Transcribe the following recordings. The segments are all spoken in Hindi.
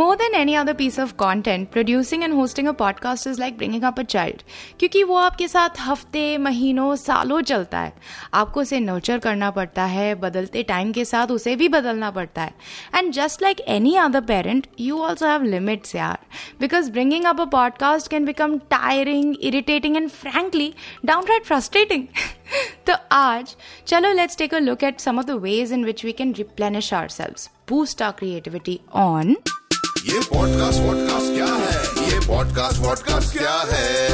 More than any other piece of content, producing and hosting a podcast is like bringing up a child. क्योंकि वो आपके साथ हफ़्ते महीनों सालों चलता है। आपको उसे नर्चर करना पड़ता है बदलते टाइम के साथ उसे भी बदलना पड़ता है। And just like any other parent you also have limits यार। Because bringing up a podcast can become tiring irritating and frankly downright frustrating तो आज चलो let's take a look at some of the ways in which we can replenish ourselves boost our creativity on ये पॉडकास्ट वॉडकास्ट क्या है? ये पॉडकास्ट वॉडकास्ट क्या है?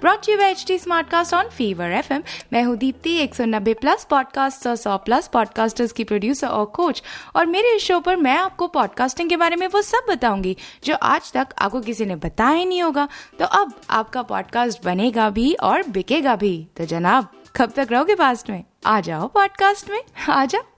Brought you H T Smartcast on Fever F M मैं हूँ दीप्ति 190 प्लस पॉडकास्ट और 100 प्लस पॉडकास्टर्स की प्रोड्यूसर और कोच और मेरे इस शो पर मैं आपको पॉडकास्टिंग के बारे में वो सब बताऊँगी, जो आज तक आपको किसी ने बताया नहीं होगा. तो अब आपका पॉडकास्ट बनेगा भी और बिकेगा भी. तो जनाब, कब तक रहोगे पास्ट में? आ जाओ पॉडकास्ट में. आ जाओ.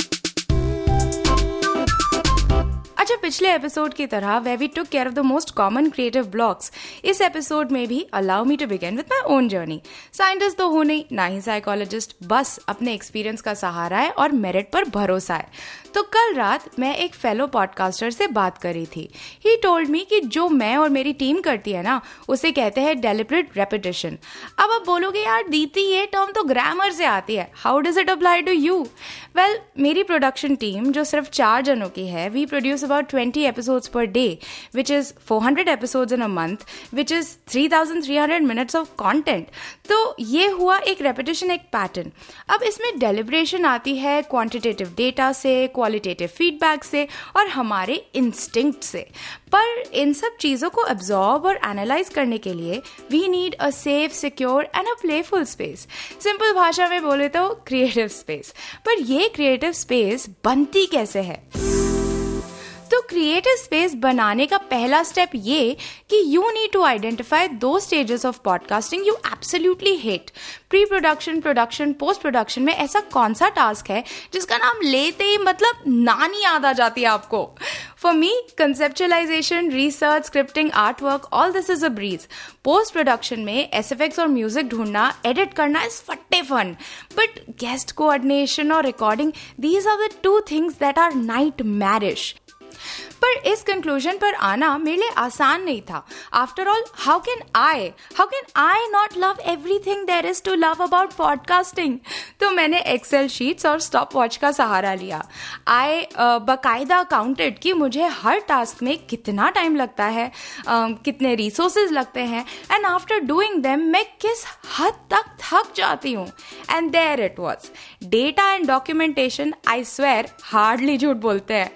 पिछले एपिसोड की तरह way we took care of the most common creative blocks इस एपिसोड में भी allow me to begin with my own journey scientist तो हो नहीं, ना ही साइकोलॉजिस्ट बस अपने एक्सपीरियंस का सहारा है और मेरिट पर भरोसा है। तो कल रात मैं एक फेलो पॉडकास्टर से बात करी थी। ही टोल्ड मी कि जो मैं और मेरी टीम करती है ना, उसे कहते हैं डेलिबरेट रेपिटेशन अब आप बोलोगे, यार दीती ये टर्म तो ग्रामर से आती है। How does it apply to you well मेरी प्रोडक्शन टीम जो सिर्फ़ चार जनों की है we produce about twenty episodes per day which is four hundred episodes in a month which is three thousand three hundred minutes of content तो ये हुआ एक रेपिटेशन एक पैटर्न अब इसमें डेलिब्रेशन आती है क्वान्टिटेटिव डेटा से क्वालिटेटिव फीडबैक से और हमारे इंस्टिंक्ट से। पर इन सब चीज़ों को एब्जॉर्ब और एनालाइज करने के लिए we need a safe secure and a playful space simple भाषा में बोले तो क्रिएटिव स्पेस पर ये क्रिएटिव स्पेस बनती कैसे है? क्रिएटिव स्पेस बनाने का पहला स्टेप ये कि यू नीड टू आइडेंटिफाई दो stages of podcasting you absolutely hate pre production production post production में ऐसा कौन सा टास्क है जिसका नाम लेते ही मतलब नानी याद आ जाती है आपको? For me conceptualisation research scripting art work all this is a breeze post production में एस एफ़ एक्स और म्यूज़िक ढूंढना एडिट करना इज़ फट्टे फन बट गेस्ट कोऑर्डिनेशन और recording these are the two things that are nightmarish पर इस कंक्लूजन पर आना मेरे लिए आसान नहीं था। After all how can I how can I not love everything there is to love about podcasting तो मैंने एक्सेल शीट्स और स्टॉप वॉच का सहारा लिया। आई बाकायदा काउंटेड कि मुझे हर टास्क में कितना टाइम लगता है कितने रिसोर्सेज लगते हैं एंड आफ्टर डूइंग देम मैं किस हद तक थक जाती हूँ। And there it was data and documentation I swear hardly झूठ बोलते हैं।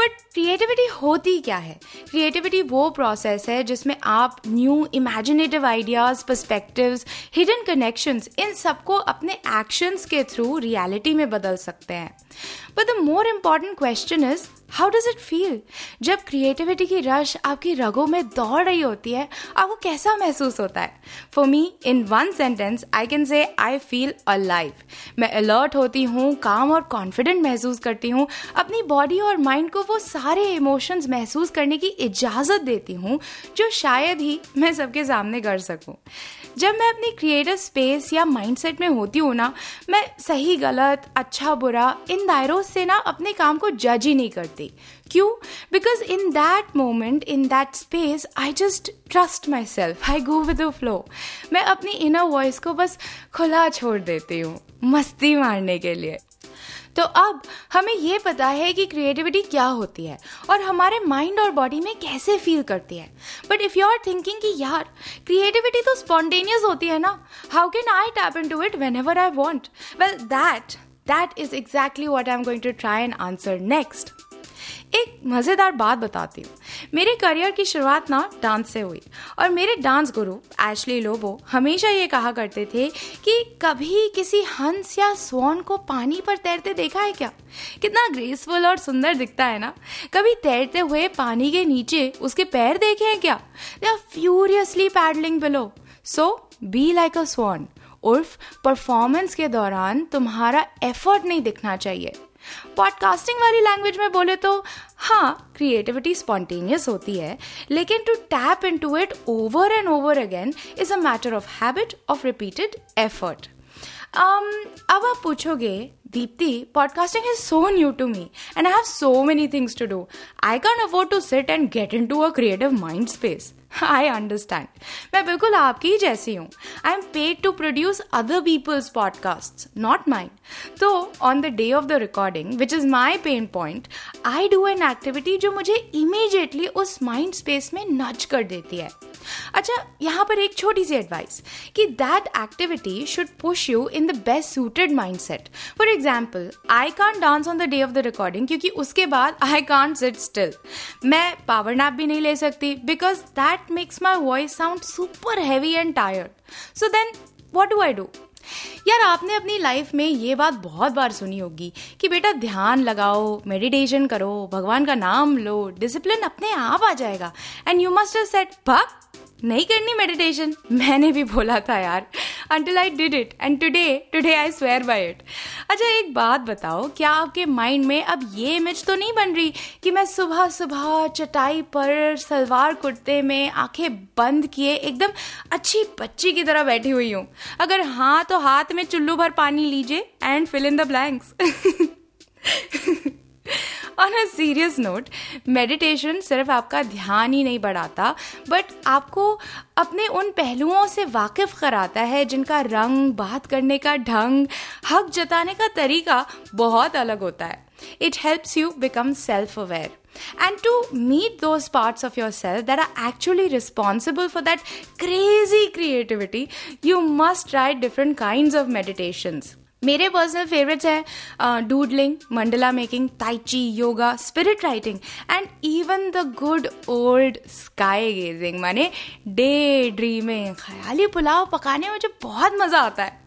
बट क्रिएटिविटी होती क्या है? क्रिएटिविटी वो प्रोसेस है जिसमें आप new imaginative ideas perspectives hidden connection इन सबको अपने एक्शंस के थ्रू रियलिटी में बदल सकते हैं। But the more important question is how does it feel जब क्रिएटिविटी की रश आपकी रगों में दौड़ रही होती है, आपको कैसा महसूस होता है? For me in one sentence I can say I feel alive मैं अलर्ट होती हूँ काम और कॉन्फिडेंट महसूस करती हूँ। अपनी बॉडी और माइंड को वो सारे इमोशंस महसूस करने की इजाज़त देती हूँ, जो शायद ही मैं सबके सामने कर सकूँ। जब मैं अपनी क्रिएटिव स्पेस या माइंडसेट में होती हूँ ना, मैं सही गलत अच्छा बुरा, इन दायरों से ना अपने काम को जज ही नहीं करती। क्यों? Because in that moment in that space I just trust myself I go with flow मैं अपनी इनर वॉइस को बस खुला छोड़ देती हूँ, मस्ती मारने के लिए। तो अब हमें ये पता है कि क्रिएटिविटी क्या होती है और हमारे माइंड और बॉडी में कैसे फील करती है। But if you are thinking कि यार क्रिएटिविटी तो स्पॉन्टेनियस होती है ना how can I tap into it whenever I want well that that is exactly what I am going to try and answer next एक मज़ेदार बात बताती हूँ। मेरे करियर की शुरुआत ना डांस से हुई और मेरे डांस गुरु एशली लोबो हमेशा ये कहा करते थे कि कभी किसी हंस या स्वॉन को पानी पर तैरते देखा है क्या? कितना ग्रेसफुल और सुंदर दिखता है ना। कभी तैरते हुए पानी के नीचे उसके पैर देखे हैं क्या? Are furiously paddling below so be like a swan उर्फ़ performance के दौरान तुम्हारा एफर्ट नहीं दिखना चाहिए। पॉडकास्टिंग वाली लैंग्वेज में बोले तो हाँ क्रिएटिविटी स्पॉन्टेनियस होती है, लेकिन to tap into it over and over again is a matter of habit of repeated effort अब आप पूछोगे podcasting is so new to me and I have so many things to do I can afford to sit and get into a creative mind space I understand मैं बिल्कुल आपकी ही जैसी हूँ। I am paid to produce other people's podcast not mind तो on the day of the recording which is my pain point I do an activity जो मुझे इमीजिएटली उस माइंड स्पेस में नच कर देती है। अच्छा यहाँ पर एक छोटी सी एडवाइस कि that activity should push you in the best suited mindset for example I can't dance on the day of the recording क्योंकि उसके बाद आई कान सिट स्टिल मैं पावर नैप भी नहीं ले सकती because that makes my voice sound super heavy and tired so then what do I do यार, आपने अपनी लाइफ में ये बात बहुत बार सुनी होगी कि बेटा ध्यान लगाओ मेडिटेशन करो, भगवान का नाम लो डिसिप्लिन अपने आप आ जाएगा. एंड यू मस्ट सेट भक्त नहीं करनी मेडिटेशन मैंने भी बोला था यार. Until I did it and today today I swear by it अच्छा एक बात बताओ, क्या आपके माइंड में अब ये इमेज तो नहीं बन रही कि मैं सुबह सुबह चटाई पर, सलवार कुर्ते में आँखें बंद किए, एकदम अच्छी बच्ची की तरह बैठी हुई हूँ? अगर हाँ तो हाथ में चुल्लू भर पानी लीजिए and fill in the blanks a serious note meditation सिर्फ़ आपका ध्यान ही नहीं बढ़ाता बट आपको अपने उन पहलुओं से वाकिफ कराता है जिनका रंग बात करने का ढंग हक जताने का तरीका बहुत अलग होता है it helps you become self aware and to meet those parts of yourself that are actually responsible for that crazy creativity you must try different kinds of meditations मेरे पर्सनल फेवरेट्स हैं doodling mandala making tai chi yoga spirit writing and even the good old sky gazing माने डे ड्रीमिंग ख्याली पुलाव पकाने में मुझे बहुत मज़ा आता है।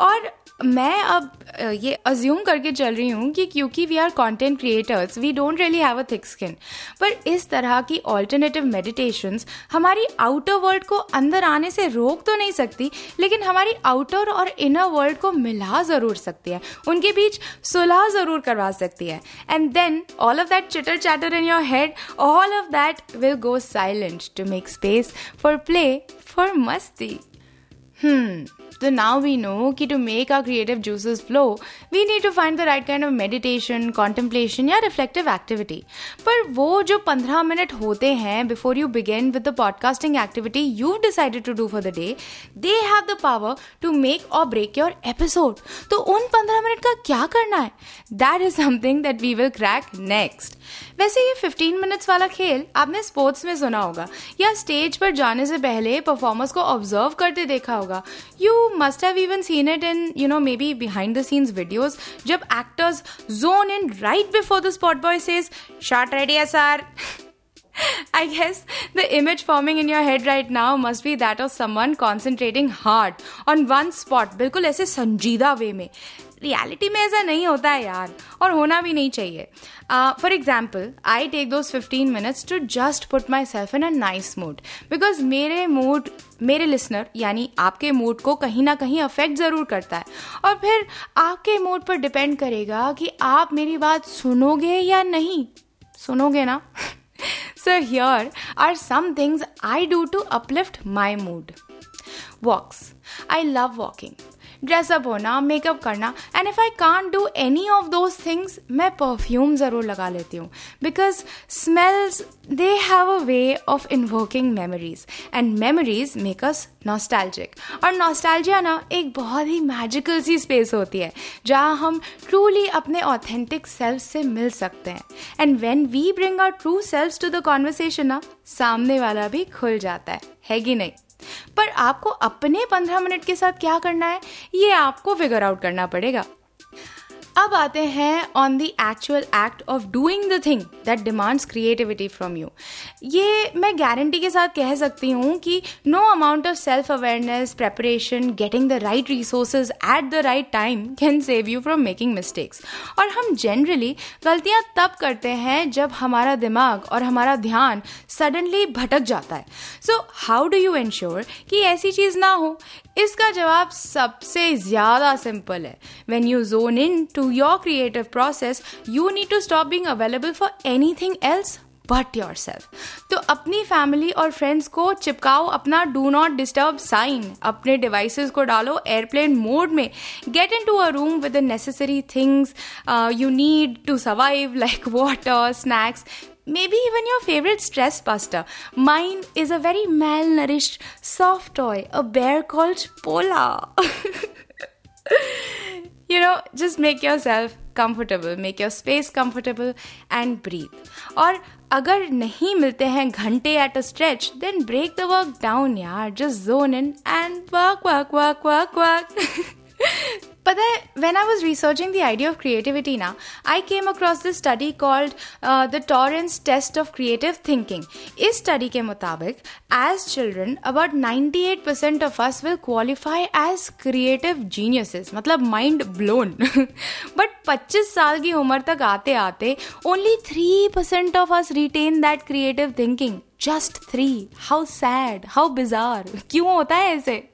और मैं अब ये अज्यूम करके चल रही हूँ कि क्योंकि we are content creators we don't really have a thick skin पर इस तरह की ऑल्टरनेटिव मेडिटेशंस हमारी आउटर वर्ल्ड को अंदर आने से रोक तो नहीं सकती, लेकिन हमारी आउटर और इनर वर्ल्ड को मिला ज़रूर सकती है। उनके बीच सुलह ज़रूर करवा सकती है। And then all of that chitter chatter in your head all of that will go silent to make space for play for मस्ती hmm So now we know कि to make our creative juices flow, we need to find the right kind of meditation, contemplation या reflective activity. पर वो जो 15 मिनट होते हैं before you begin with the podcasting activity you've decided to do for the day, they have the power to make or break your episode. तो उन 15 मिनट का क्या करना है That is something that we will crack next. वैसे ये 15 मिनट्स वाला खेल आपने स्पोर्ट्स में सुना होगा या स्टेज पर जाने से पहले परफॉर्मर्स को ऑब्ज़र्व करते देखा होगा you must have even seen it in, you know, maybe behind the scenes videos. जब actors zone in right before the spot boy says, shot ready, sir. I guess the image forming in your head right now must be that of someone concentrating hard on one spot, बिल्कुल ऐसे संजीदा वे में रियलिटी में ऐसा नहीं होता है यार, और होना भी नहीं चाहिए। For example I take those fifteen minutes to just put myself in a nice mood because मेरे मूड मेरे लिसनर यानी आपके मूड को कहीं ना कहीं अफेक्ट ज़रूर करता है। और फिर आपके मूड पर डिपेंड करेगा कि आप मेरी बात सुनोगे या नहीं। सुनोगे ना? So here are some things I do to uplift my mood walks I love walking dress up होना मेकअप करना and if I can do any of those things मैं परफ्यूम ज़रूर लगा लेती हूँ। Because smells they have a way of invoking memories and memories make us nostalgic और नॉस्टैल्जिया ना एक बहुत ही मैजिकल सी स्पेस होती है, जहाँ हम ट्रूली अपने ऑथेंटिक सेल्फ से मिल सकते हैं। And when we bring our true self to the conversation ना, सामने वाला भी खुल जाता है। है कि नहीं? पर आपको अपने पंद्रह मिनट के साथ क्या करना है? ये आपको फिगर आउट करना पड़ेगा। अब आते हैं on the actual act of doing the thing that demands creativity from you ये मैं गारंटी के साथ कह सकती हूँ कि no amount of self awareness preparation getting the right resources at the right time can save you from making mistakes और हम जनरली गलतियाँ तब करते हैं जब हमारा दिमाग और हमारा ध्यान सडनली भटक जाता है। So how do you ensure कि ऐसी चीज़ ना हो? इसका जवाब सबसे ज़्यादा सिंपल है। When you zone into through your creative process, you need to stop being available for anything else but yourself तो अपनी फैमिली और फ्रेंड्स को चिपकाओ अपना डू नॉट डिस्टर्ब साइन अपने डिवाइसेस को डालो एयरप्लेन मोड में get into a room with the necessary things you need to survive like water snacks maybe even your favorite stress buster. Mine is a very malnourished soft toy, a bear called Pola. you know just make yourself comfortable make your space comfortable and breathe. Or agar nahi milte hain ghante at a stretch then break the work down yaar. Just zone in and work work work work work. Work पता है when I was researching the idea of creativity ना I came across this study called the Torrance test of creative thinking इस मुताबिक as children about ninety eight percent of us will qualify as creative geniuses मतलब माइंड ब्लोन बट पच्चीस साल की उम्र तक आते आते three percent of us retain that creative thinking just three how sad how bizarre क्यों होता है ऐसे?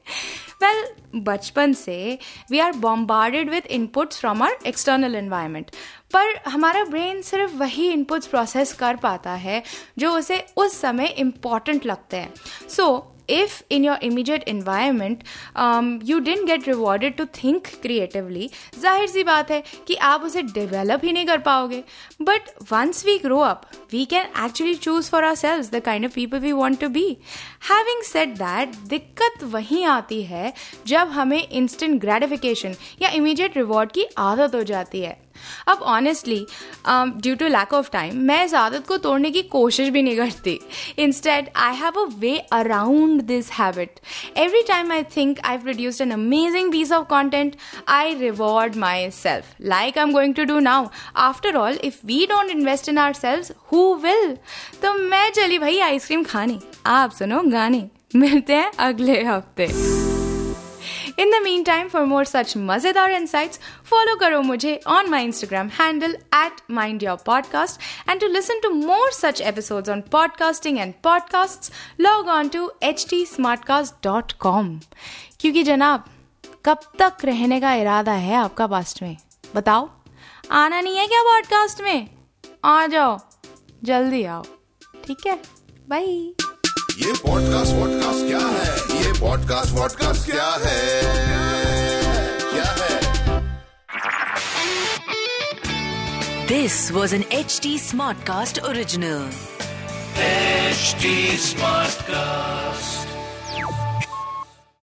वेल बचपन से we are bombarded with inputs from our external environment पर हमारा ब्रेन सिर्फ़ वही इनपुट्स प्रोसेस कर पाता है जो उसे उस समय इंपॉर्टेंट लगते हैं. So so, if in your immediate environment um, you didn't get rewarded to think creatively सी बात है कि आप उसे डेवलप ही नहीं कर पाओगे but once we grow up we can actually choose for ourselves the kind of people we want to be having set that दिक्कत वहीं आती है जब हमें इंस्टेंट ग्रेटिफिकेशन या इमीडिएट रिवॉर्ड की आदत हो जाती है अब honestly due to lack of time मैं इस आदत को तोड़ने की कोशिश भी नहीं करती। Instead I have a way around this habit every time I think I produced an amazing piece of content I reward myself like I am going to do now after all if we don't invest in ourselves who will तो मैं चली भाई आइसक्रीम खाने। आप सुनो गाने। मिलते हैं अगले हफ़्ते। In the meantime for more such मज़ेदार इनसाइट्स फॉलो करो मुझे on my Instagram handle at mind your podcast and to listen to more such episode on podcasting and podcast log on to H T smartcast dot com क्योंकि जनाब कब तक रहने का इरादा है आपका पास्ट में बताओ आना नहीं है क्या पॉडकास्ट में आ जाओ जल्दी आओ ठीक है बाय ये पॉडकास्ट पॉडकास्ट क्या है पॉडकास्ट वॉडकास्ट क्या है क्या है This was an HT Smartcast original. HD Smartcast.